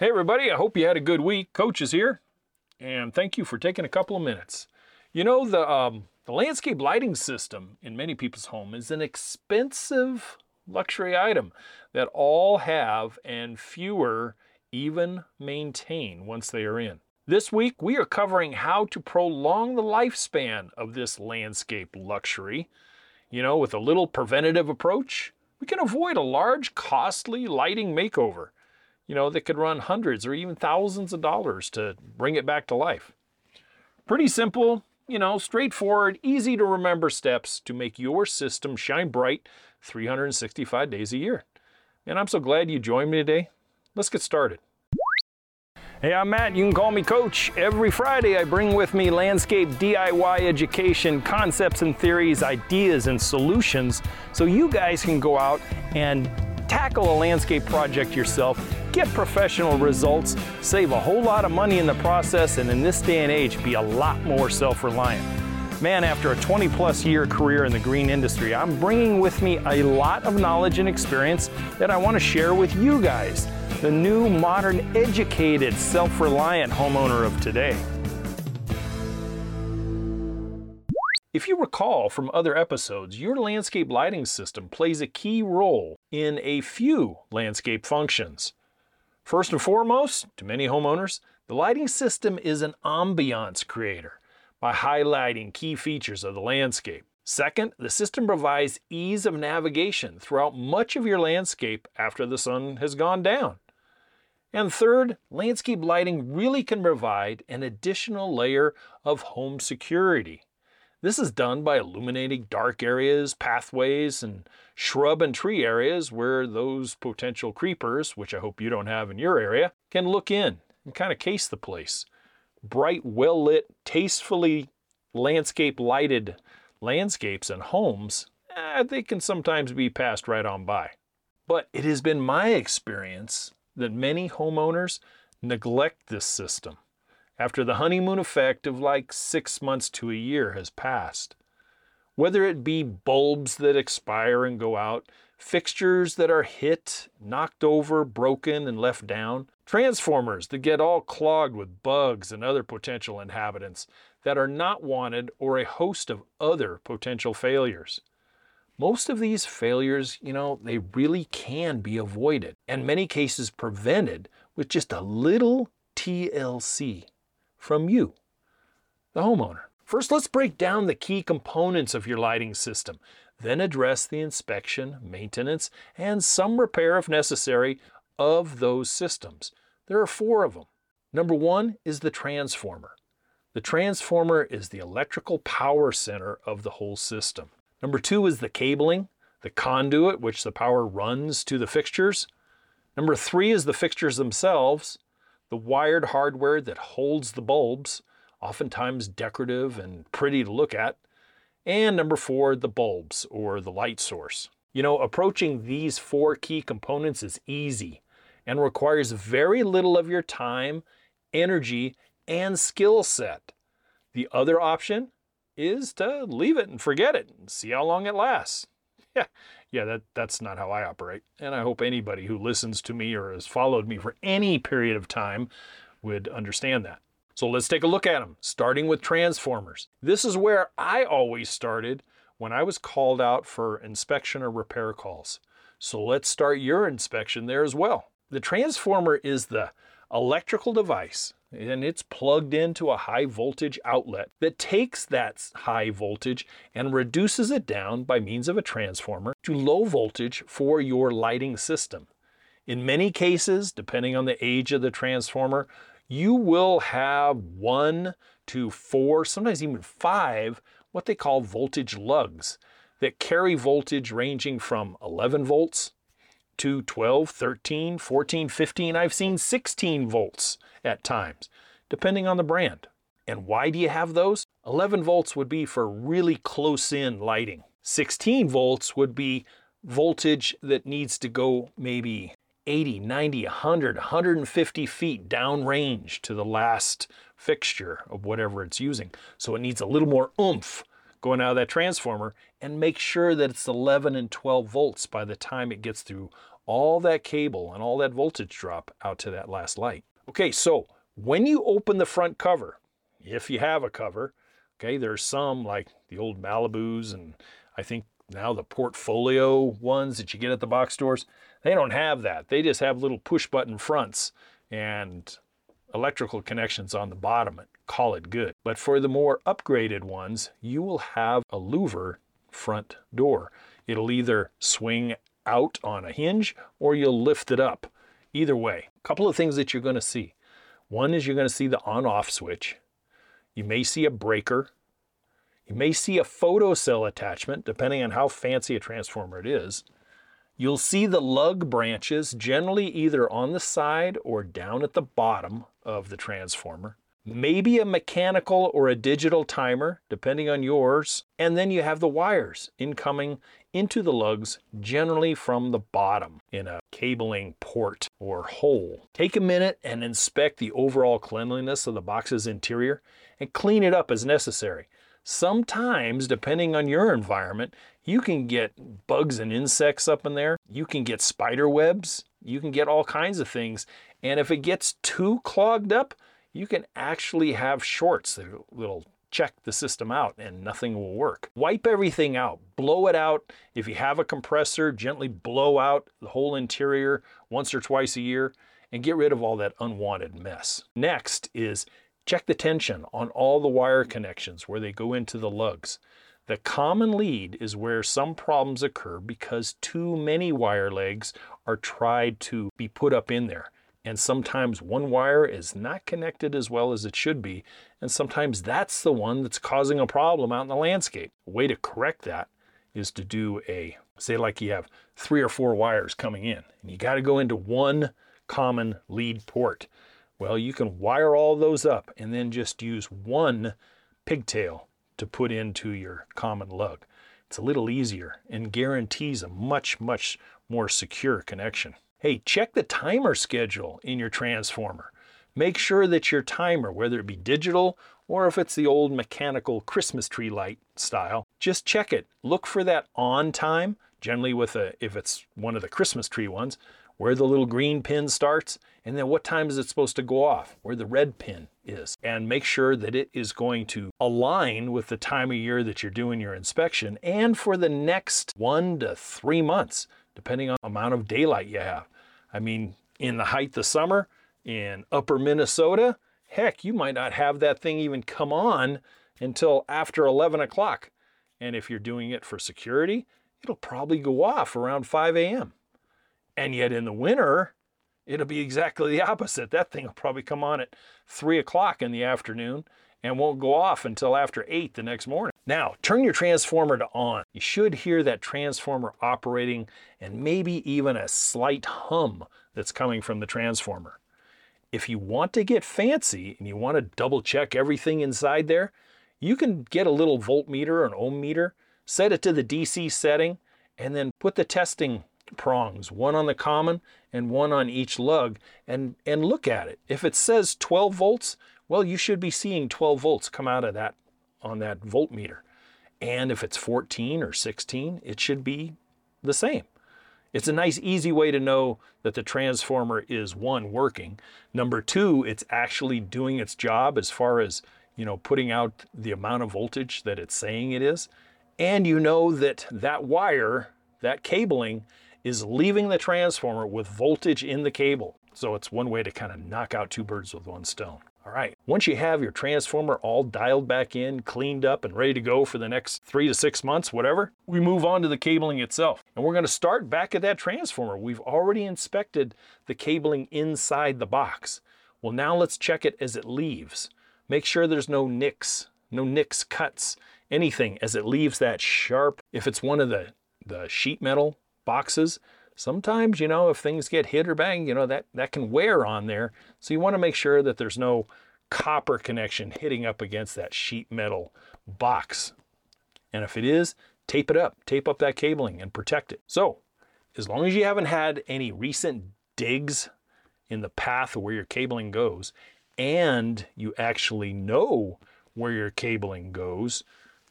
Hey, everybody, I hope you had a good week. Coach is here, and thank you for taking a couple of minutes. You know, the, um, the landscape lighting system in many people's home is an expensive luxury item that all have and fewer even maintain once they are in. This week, we are covering how to prolong the lifespan of this landscape luxury. You know, with a little preventative approach, we can avoid a large, costly lighting makeover you know, that could run hundreds or even thousands of dollars to bring it back to life. Pretty simple, you know, straightforward, easy to remember steps to make your system shine bright 365 days a year. And I'm so glad you joined me today. Let's get started. Hey, I'm Matt. You can call me Coach. Every Friday, I bring with me landscape DIY education, concepts and theories, ideas and solutions so you guys can go out and tackle a landscape project yourself get professional results, save a whole lot of money in the process, and in this day and age, be a lot more self reliant. Man, after a 20 plus year career in the green industry, I'm bringing with me a lot of knowledge and experience that I want to share with you guys, the new, modern, educated, self reliant homeowner of today. If you recall from other episodes, your landscape lighting system plays a key role in a few landscape functions. First and foremost, to many homeowners, the lighting system is an ambiance creator by highlighting key features of the landscape. Second, the system provides ease of navigation throughout much of your landscape after the sun has gone down. And third, landscape lighting really can provide an additional layer of home security. This is done by illuminating dark areas, pathways, and shrub and tree areas where those potential creepers, which I hope you don't have in your area, can look in and kind of case the place. Bright, well lit, tastefully landscape lighted landscapes and homes, eh, they can sometimes be passed right on by. But it has been my experience that many homeowners neglect this system after the honeymoon effect of like six months to a year has passed. Whether it be bulbs that expire and go out, fixtures that are hit, knocked over, broken, and left down, transformers that get all clogged with bugs and other potential inhabitants that are not wanted, or a host of other potential failures. Most of these failures, you know, they really can be avoided, and many cases prevented with just a little TLC from you, the homeowner. First, let's break down the key components of your lighting system, then address the inspection, maintenance, and some repair if necessary of those systems. There are four of them. Number one is the transformer. The transformer is the electrical power center of the whole system. Number two is the cabling, the conduit which the power runs to the fixtures. Number three is the fixtures themselves the wired hardware that holds the bulbs, oftentimes decorative and pretty to look at. And number four, the bulbs or the light source. You know, approaching these four key components is easy and requires very little of your time, energy, and skill set. The other option is to leave it and forget it and see how long it lasts. Yeah, yeah, that, that's not how I operate. And I hope anybody who listens to me or has followed me for any period of time would understand that. So let's take a look at them, starting with transformers. This is where I always started when I was called out for inspection or repair calls. So let's start your inspection there as well. The transformer is the electrical device and it's plugged into a high voltage outlet that takes that high voltage and reduces it down by means of a transformer to low voltage for your lighting system. In many cases, depending on the age of the transformer, you will have one to four, sometimes even five, what they call voltage lugs that carry voltage ranging from 11 volts to 12, 13, 14, 15. I've seen 16 volts at times, depending on the brand. And why do you have those? 11 volts would be for really close in lighting. 16 volts would be voltage that needs to go maybe 80, 90, 100, 150 feet downrange to the last fixture of whatever it's using. So it needs a little more oomph going out of that transformer and make sure that it's 11 and 12 volts by the time it gets through all that cable and all that voltage drop out to that last light. Okay, so when you open the front cover, if you have a cover, okay, there's some like the old Malibus and I think now the portfolio ones that you get at the box stores, they don't have that. They just have little push button fronts and electrical connections on the bottom call it good. But for the more upgraded ones, you will have a louver front door. It'll either swing out on a hinge or you'll lift it up. Either way, a couple of things that you're going to see. One is you're going to see the on off switch. You may see a breaker. You may see a photo cell attachment, depending on how fancy a transformer it is. You'll see the lug branches generally either on the side or down at the bottom of the transformer maybe a mechanical or a digital timer, depending on yours. And then you have the wires incoming into the lugs, generally from the bottom in a cabling port or hole. Take a minute and inspect the overall cleanliness of the box's interior and clean it up as necessary. Sometimes, depending on your environment, you can get bugs and insects up in there. You can get spider webs. You can get all kinds of things. And if it gets too clogged up, you can actually have shorts that will check the system out and nothing will work. Wipe everything out, blow it out. If you have a compressor, gently blow out the whole interior once or twice a year and get rid of all that unwanted mess. Next is check the tension on all the wire connections where they go into the lugs. The common lead is where some problems occur because too many wire legs are tried to be put up in there and sometimes one wire is not connected as well as it should be, and sometimes that's the one that's causing a problem out in the landscape. A way to correct that is to do a, say, like you have three or four wires coming in, and you got to go into one common lead port. Well, you can wire all those up and then just use one pigtail to put into your common lug. It's a little easier and guarantees a much, much more secure connection. Hey, check the timer schedule in your transformer. Make sure that your timer, whether it be digital or if it's the old mechanical Christmas tree light style, just check it. Look for that on time, generally with a, if it's one of the Christmas tree ones, where the little green pin starts, and then what time is it supposed to go off, where the red pin is. And make sure that it is going to align with the time of year that you're doing your inspection and for the next one to three months depending on amount of daylight you have. I mean, in the height of summer in upper Minnesota, heck, you might not have that thing even come on until after 11 o'clock. And if you're doing it for security, it'll probably go off around 5 a.m. And yet in the winter, it'll be exactly the opposite. That thing will probably come on at 3 o'clock in the afternoon and won't go off until after 8 the next morning. Now, turn your transformer to on. You should hear that transformer operating and maybe even a slight hum that's coming from the transformer. If you want to get fancy and you want to double check everything inside there, you can get a little voltmeter or an ohm meter, set it to the DC setting, and then put the testing prongs, one on the common and one on each lug, and, and look at it. If it says 12 volts, well, you should be seeing 12 volts come out of that on that voltmeter. And if it's 14 or 16, it should be the same. It's a nice, easy way to know that the transformer is one, working. Number two, it's actually doing its job as far as, you know, putting out the amount of voltage that it's saying it is. And you know that that wire, that cabling, is leaving the transformer with voltage in the cable. So it's one way to kind of knock out two birds with one stone. All right, once you have your transformer all dialed back in, cleaned up, and ready to go for the next three to six months, whatever, we move on to the cabling itself. And we're gonna start back at that transformer. We've already inspected the cabling inside the box. Well, now let's check it as it leaves. Make sure there's no nicks, no nicks, cuts, anything as it leaves that sharp. If it's one of the, the sheet metal boxes, sometimes, you know, if things get hit or bang, you know, that, that can wear on there. So you want to make sure that there's no copper connection hitting up against that sheet metal box. And if it is, tape it up, tape up that cabling and protect it. So as long as you haven't had any recent digs in the path where your cabling goes, and you actually know where your cabling goes,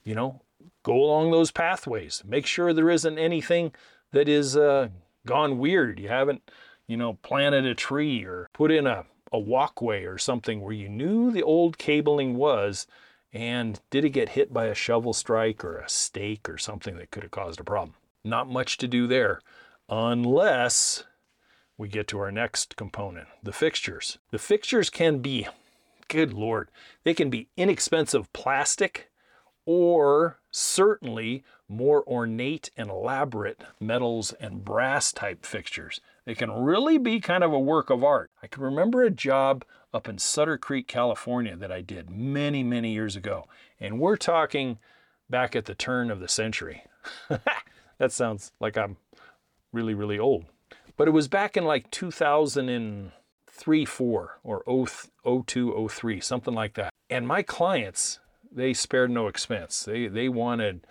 you know, go along those pathways. Make sure there isn't anything that is uh, gone weird. You haven't, you know, planted a tree or put in a, a walkway or something where you knew the old cabling was and did it get hit by a shovel strike or a stake or something that could have caused a problem? Not much to do there unless we get to our next component, the fixtures. The fixtures can be, good lord, they can be inexpensive plastic or certainly more ornate and elaborate metals and brass type fixtures. They can really be kind of a work of art. I can remember a job up in Sutter Creek, California that I did many, many years ago. And we're talking back at the turn of the century. that sounds like I'm really, really old. But it was back in like 2003, 4 or 02, 03, something like that. And my clients, they spared no expense. They, they wanted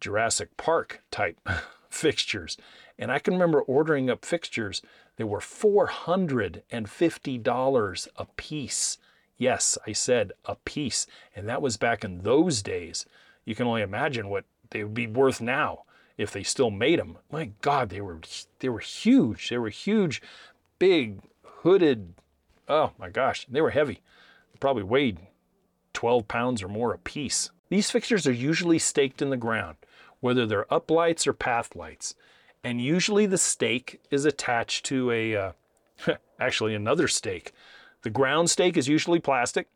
Jurassic Park type fixtures. And I can remember ordering up fixtures that were $450 a piece. Yes, I said a piece. And that was back in those days. You can only imagine what they would be worth now if they still made them. My God, they were they were huge. They were huge, big, hooded. Oh my gosh, they were heavy. They probably weighed 12 pounds or more a piece. These fixtures are usually staked in the ground, whether they're uplights or path lights, and usually the stake is attached to a uh, actually another stake. The ground stake is usually plastic,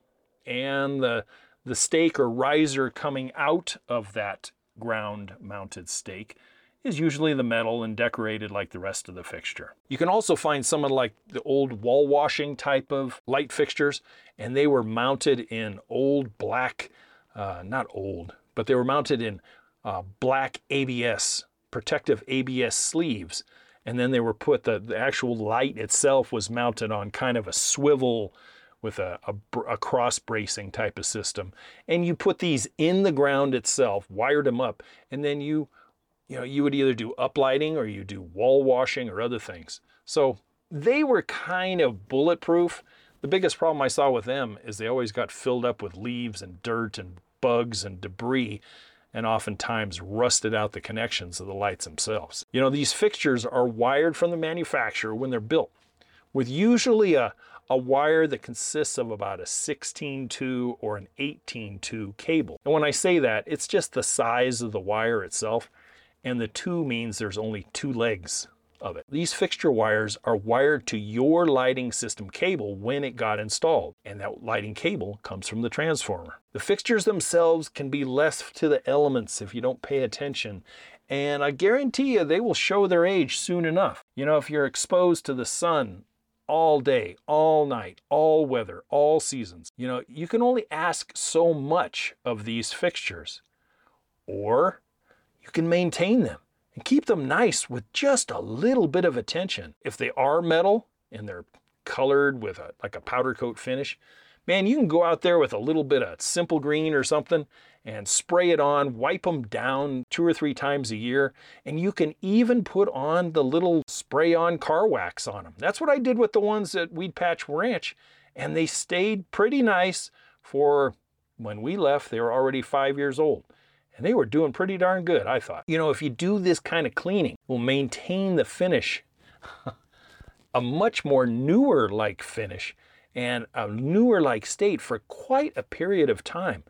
and the the stake or riser coming out of that ground mounted stake is usually the metal and decorated like the rest of the fixture. You can also find some of like the old wall washing type of light fixtures, and they were mounted in old black, uh, not old, but they were mounted in uh, black ABS, protective ABS sleeves. And then they were put, the, the actual light itself was mounted on kind of a swivel with a, a, a, cross bracing type of system. And you put these in the ground itself, wired them up, and then you, you know, you would either do uplighting or you do wall washing or other things. So they were kind of bulletproof. The biggest problem I saw with them is they always got filled up with leaves and dirt and bugs and debris and oftentimes rusted out the connections of the lights themselves. You know, these fixtures are wired from the manufacturer when they're built with usually a, a wire that consists of about a 16-2 or an 18-2 cable. And when I say that, it's just the size of the wire itself, and the 2 means there's only two legs of it. These fixture wires are wired to your lighting system cable when it got installed, and that lighting cable comes from the transformer. The fixtures themselves can be left to the elements if you don't pay attention, and I guarantee you they will show their age soon enough. You know, if you're exposed to the sun all day, all night, all weather, all seasons. You know, you can only ask so much of these fixtures, or you can maintain them and keep them nice with just a little bit of attention. If they are metal and they're colored with a like a powder coat finish, man, you can go out there with a little bit of simple green or something and spray it on, wipe them down two or three times a year, and you can even put on the little spray on car wax on them. That's what I did with the ones at Weed Patch Ranch, and they stayed pretty nice for when we left, they were already five years old. And they were doing pretty darn good, I thought. You know, if you do this kind of cleaning, will maintain the finish, a much more newer like finish and a newer like state for quite a period of time.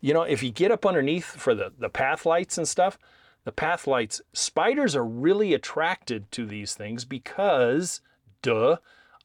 You know, if you get up underneath for the, the path lights and stuff, the path lights, spiders are really attracted to these things because, duh,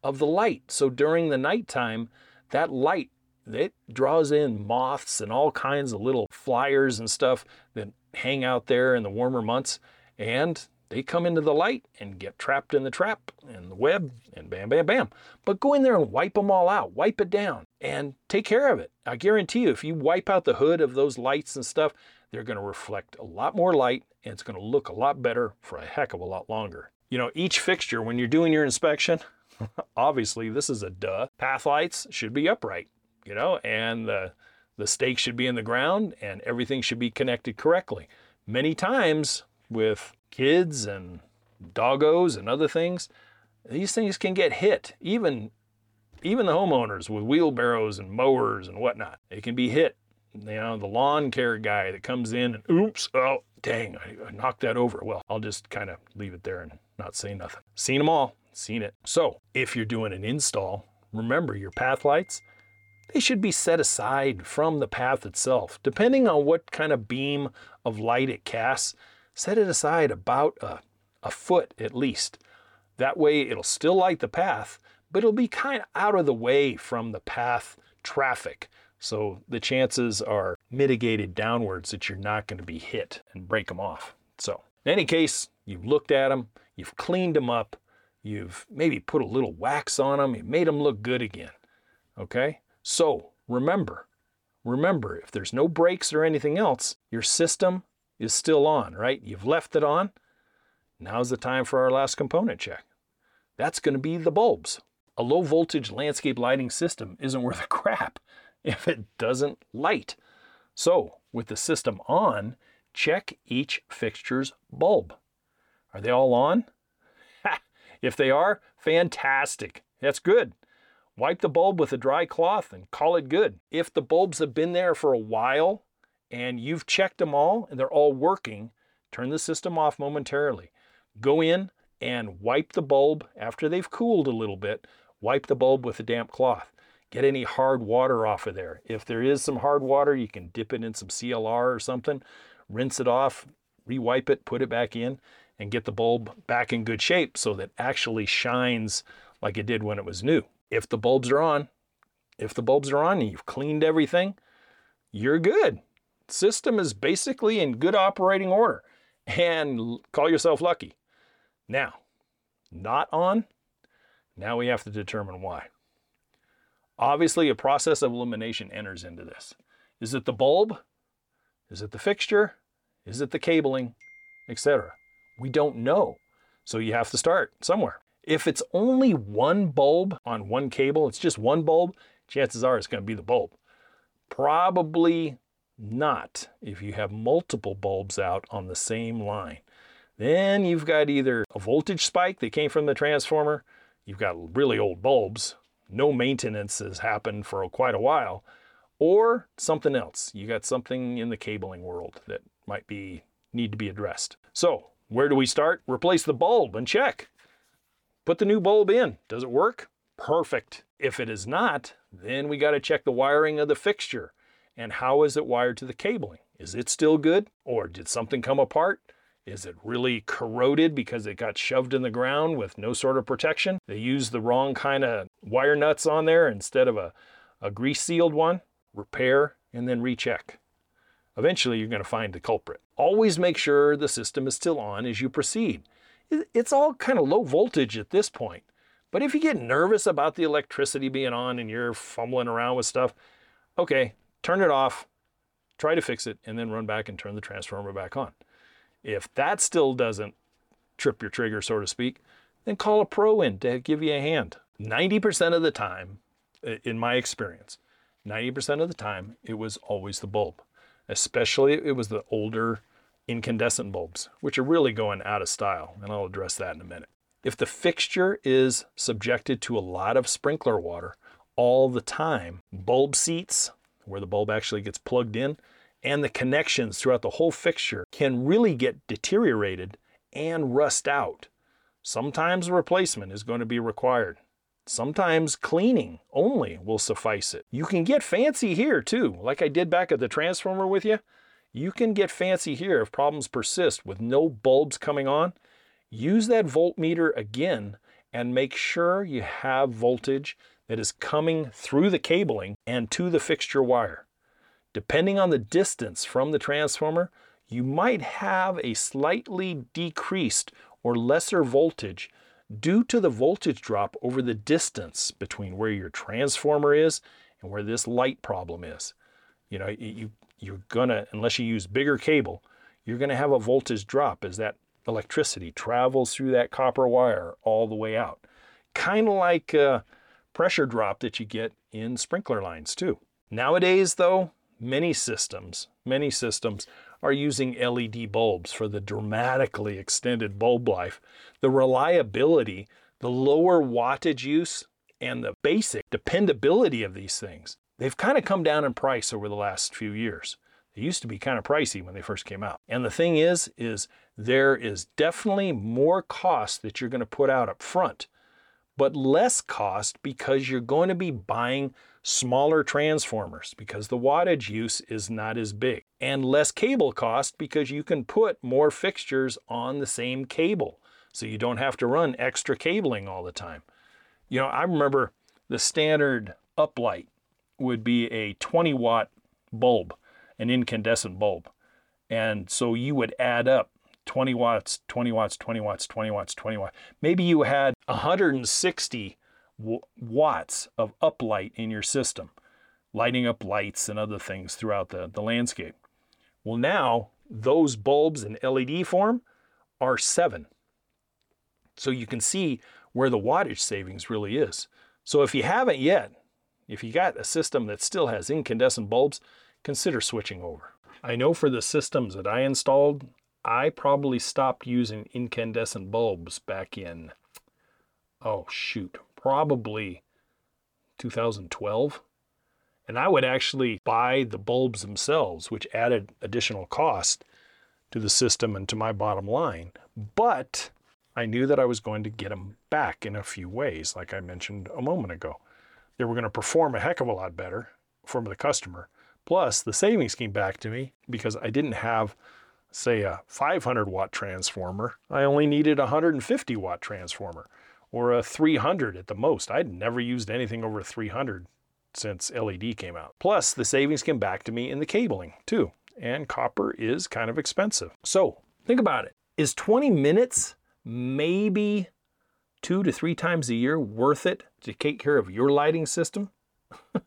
of the light. So during the nighttime, that light, it draws in moths and all kinds of little flyers and stuff that hang out there in the warmer months. And they come into the light and get trapped in the trap and the web and bam, bam, bam. But go in there and wipe them all out, wipe it down and take care of it. I guarantee you, if you wipe out the hood of those lights and stuff, they're going to reflect a lot more light and it's going to look a lot better for a heck of a lot longer. You know, each fixture, when you're doing your inspection, obviously this is a duh. Path lights should be upright, you know, and the, the stake should be in the ground and everything should be connected correctly. Many times with kids and doggos and other things, these things can get hit. Even even the homeowners with wheelbarrows and mowers and whatnot, they can be hit. You know, the lawn care guy that comes in and oops, oh dang, I, I knocked that over. Well, I'll just kind of leave it there and not say nothing. Seen them all, seen it. So if you're doing an install, remember your path lights, they should be set aside from the path itself. Depending on what kind of beam of light it casts, set it aside about a, a foot at least. That way it'll still light the path, but it'll be kind of out of the way from the path traffic. So the chances are mitigated downwards that you're not going to be hit and break them off. So in any case, you've looked at them, you've cleaned them up, you've maybe put a little wax on them, you made them look good again. Okay? So remember, remember, if there's no breaks or anything else, your system is still on, right? You've left it on. Now's the time for our last component check. That's going to be the bulbs. A low voltage landscape lighting system isn't worth a crap if it doesn't light. So, with the system on, check each fixture's bulb. Are they all on? if they are, fantastic. That's good. Wipe the bulb with a dry cloth and call it good. If the bulbs have been there for a while and you've checked them all and they're all working, turn the system off momentarily. Go in and wipe the bulb after they've cooled a little bit. Wipe the bulb with a damp cloth. Get any hard water off of there. If there is some hard water, you can dip it in some CLR or something, rinse it off, rewipe it, put it back in, and get the bulb back in good shape so that actually shines like it did when it was new. If the bulbs are on, if the bulbs are on and you've cleaned everything, you're good. System is basically in good operating order and call yourself lucky. Now, not on, now we have to determine why. Obviously, a process of elimination enters into this. Is it the bulb? Is it the fixture? Is it the cabling? Etc. We don't know. So you have to start somewhere. If it's only one bulb on one cable, it's just one bulb, chances are it's going to be the bulb. Probably not if you have multiple bulbs out on the same line. Then you've got either a voltage spike that came from the transformer, you've got really old bulbs, no maintenance has happened for quite a while, or something else. You got something in the cabling world that might be need to be addressed. So, where do we start? Replace the bulb and check. Put the new bulb in. Does it work? Perfect. If it is not, then we got to check the wiring of the fixture and how is it wired to the cabling? Is it still good or did something come apart? Is it really corroded because it got shoved in the ground with no sort of protection? They used the wrong kind of wire nuts on there instead of a, a grease sealed one. Repair and then recheck. Eventually, you're going to find the culprit. Always make sure the system is still on as you proceed. It's all kind of low voltage at this point. But if you get nervous about the electricity being on and you're fumbling around with stuff, okay, turn it off, try to fix it, and then run back and turn the transformer back on. If that still doesn't trip your trigger, so to speak, then call a pro in to give you a hand. 90% of the time, in my experience, 90% of the time, it was always the bulb. Especially if it was the older incandescent bulbs, which are really going out of style, and I'll address that in a minute. If the fixture is subjected to a lot of sprinkler water all the time, bulb seats, where the bulb actually gets plugged in, and the connections throughout the whole fixture can really get deteriorated and rust out. Sometimes replacement is going to be required. Sometimes cleaning only will suffice it. You can get fancy here too, like I did back at the transformer with you. You can get fancy here if problems persist with no bulbs coming on. Use that voltmeter again and make sure you have voltage that is coming through the cabling and to the fixture wire. Depending on the distance from the transformer, you might have a slightly decreased or lesser voltage due to the voltage drop over the distance between where your transformer is and where this light problem is. You know, you, you're gonna, unless you use bigger cable, you're gonna have a voltage drop as that electricity travels through that copper wire all the way out. Kind of like a pressure drop that you get in sprinkler lines too. Nowadays though, many systems, many systems are using LED bulbs for the dramatically extended bulb life, the reliability, the lower wattage use, and the basic dependability of these things. They've kind of come down in price over the last few years. They used to be kind of pricey when they first came out. And the thing is, is there is definitely more cost that you're going to put out up front, but less cost because you're going to be buying smaller transformers because the wattage use is not as big, and less cable cost because you can put more fixtures on the same cable. So you don't have to run extra cabling all the time. You know, I remember the standard uplight would be a 20 watt bulb, an incandescent bulb. And so you would add up 20 watts, 20 watts, 20 watts, 20 watts, 20 watts. Maybe you had 160 watts of uplight in your system, lighting up lights and other things throughout the, the landscape. Well, now those bulbs in LED form are seven. So you can see where the wattage savings really is. So if you haven't yet, if you got a system that still has incandescent bulbs, consider switching over. I know for the systems that I installed, I probably stopped using incandescent bulbs back in, oh shoot, probably 2012. And I would actually buy the bulbs themselves, which added additional cost to the system and to my bottom line. But I knew that I was going to get them back in a few ways, like I mentioned a moment ago. They were going to perform a heck of a lot better for the customer. Plus, the savings came back to me because I didn't have, say, a 500 watt transformer. I only needed a 150 watt transformer or a 300 at the most. I'd never used anything over 300 since LED came out. Plus, the savings came back to me in the cabling too, and copper is kind of expensive. So, think about it. Is 20 minutes maybe two to three times a year worth it to take care of your lighting system?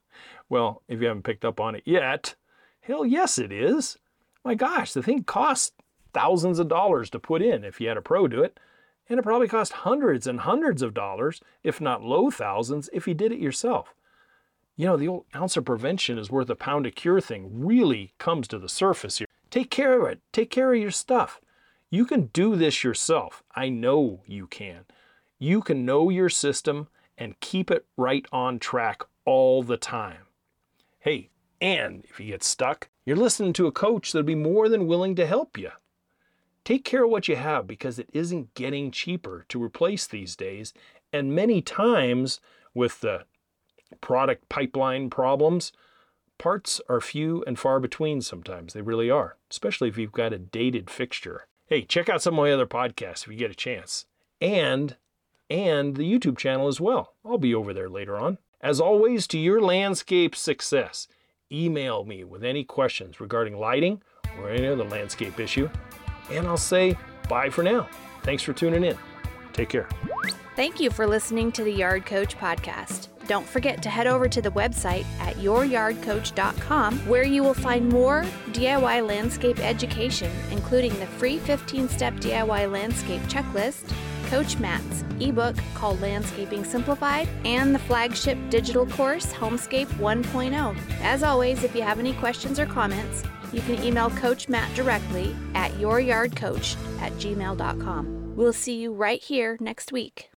well, if you haven't picked up on it yet, hell yes, it is. My gosh, the thing costs thousands of dollars to put in if you had a pro do it. And it probably cost hundreds and hundreds of dollars, if not low thousands, if you did it yourself. You know, the old ounce of prevention is worth a pound of cure thing really comes to the surface here. Take care of it. Take care of your stuff. You can do this yourself. I know you can. You can know your system and keep it right on track all the time. Hey, and if you get stuck, you're listening to a coach that'll be more than willing to help you. Take care of what you have because it isn't getting cheaper to replace these days. And many times, with the product pipeline problems, parts are few and far between sometimes. They really are, especially if you've got a dated fixture. Hey, check out some of my other podcasts if you get a chance. And and the YouTube channel as well. I'll be over there later on. As always, to your landscape success, email me with any questions regarding lighting or any other landscape issue. And I'll say bye for now. Thanks for tuning in. Take care. Thank you for listening to the Yard Coach podcast. Don't forget to head over to the website at youryardcoach.com where you will find more DIY landscape education, including the free 15 step DIY landscape checklist, Coach Matt's ebook called Landscaping Simplified, and the flagship digital course, Homescape 1.0. As always, if you have any questions or comments, you can email Coach Matt directly at youryardcoach at gmail.com. We'll see you right here next week.